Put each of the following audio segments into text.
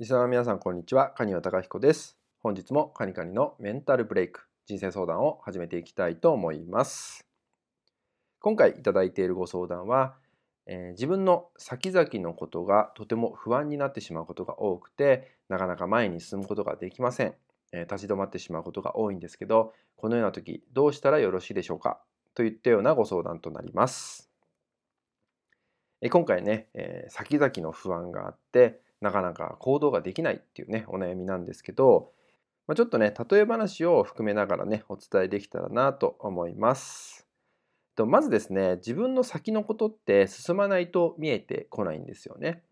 リスナーの皆さん、こんにちは。カニワタカヒコです。本日もカニカニのメンタルブレイク、人生相談を始めていきたいと思います。今回いただいているご相談は、えー、自分の先々のことがとても不安になってしまうことが多くて、なかなか前に進むことができません。えー、立ち止まってしまうことが多いんですけど、このような時、どうしたらよろしいでしょうか？といったようなご相談となります。え今回ね、えー、先々の不安があって、なかなか行動ができないっていうねお悩みなんですけど、まあ、ちょっとね例え話を含めながらねお伝えできたらなと思います。とまずですね自分の先のことって進まないと見えてこないんですよね。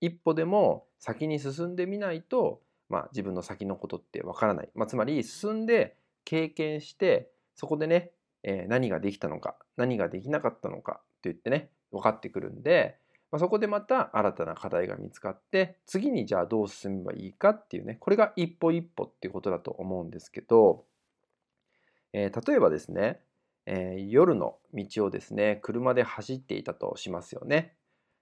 一歩でも先に進んでみないと、まあ、自分の先のことってわからない、まあ、つまり進んで経験してそこでね、えー、何ができたのか何ができなかったのかと言ってね分かってくるんでま、そこでまた新たな課題が見つかって次にじゃあどう進めばいいかっていうねこれが一歩一歩っていうことだと思うんですけど、えー、例えばですね、えー、夜の道をですね車で走っていたとしますよね。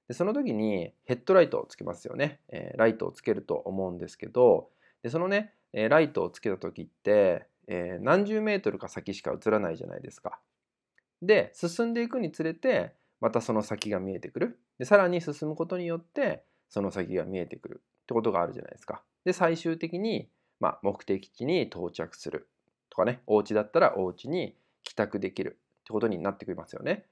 でその時にヘッドライトをつけますよね、えー、ライトをつけると思うんですけどでそのねライトをつけた時って、え何十メートルか先しか映らないじゃないですか。で進んでいくにつれてまたその先が見えてくるでさらに進むことによってその先が見えてくるってことがあるじゃないですか。で最終的に、まあ、目的地に到着するとかねお家だったらお家に帰宅できるってことになってくりますよね。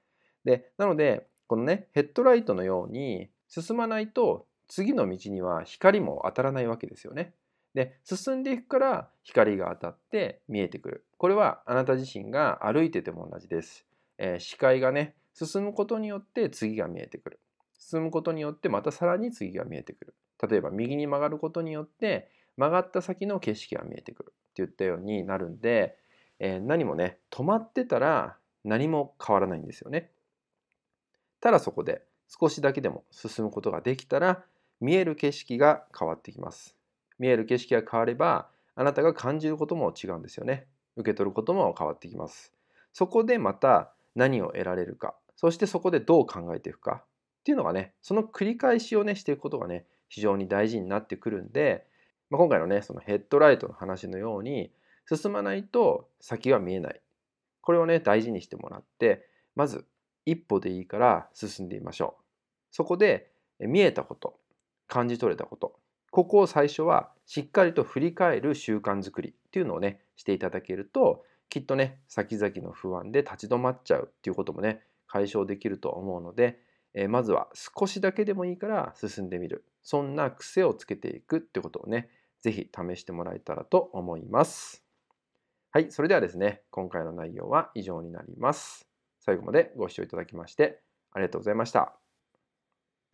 でなのでこのねヘッドライトのように進まないと次の道には光も当たらないわけですよね。で進んでいくから光が当たって見えてくる。これはあなた自身が歩いてても同じです。えー、視界がね進むことによって次が見えてくる。進むことによってまたさらに次が見えてくる。例えば右に曲がることによって曲がった先の景色が見えてくるっていったようになるんで、えー、何もね止まってたら何も変わらないんですよね。ただそこで少しだけでも進むことができたら見える景色が変わってきます。見える景色が変わればあなたが感じることも違うんですよね。受け取ることも変わってきます。そこでまた何を得られるかそしてそこでどう考えていくかっていうのがねその繰り返しをねしていくことがね非常に大事になってくるんで、まあ、今回のねそのヘッドライトの話のように進まないと先は見えない。これをね大事にしてもらってまず一歩でいいから進んでみましょう。そこで見えたこと感じ取れたことここを最初はしっかりと振り返る習慣づくりっていうのをねしていただけるときっとね先々の不安で立ち止まっちゃうっていうこともね解消できると思うので、え、まずは少しだけでもいいから進んでみる。そんな癖をつけていくってことをね是非試してもらえたらと思います。はいそれではですね今回の内容は以上になります。最後までご視聴いただきましてありがとうございました。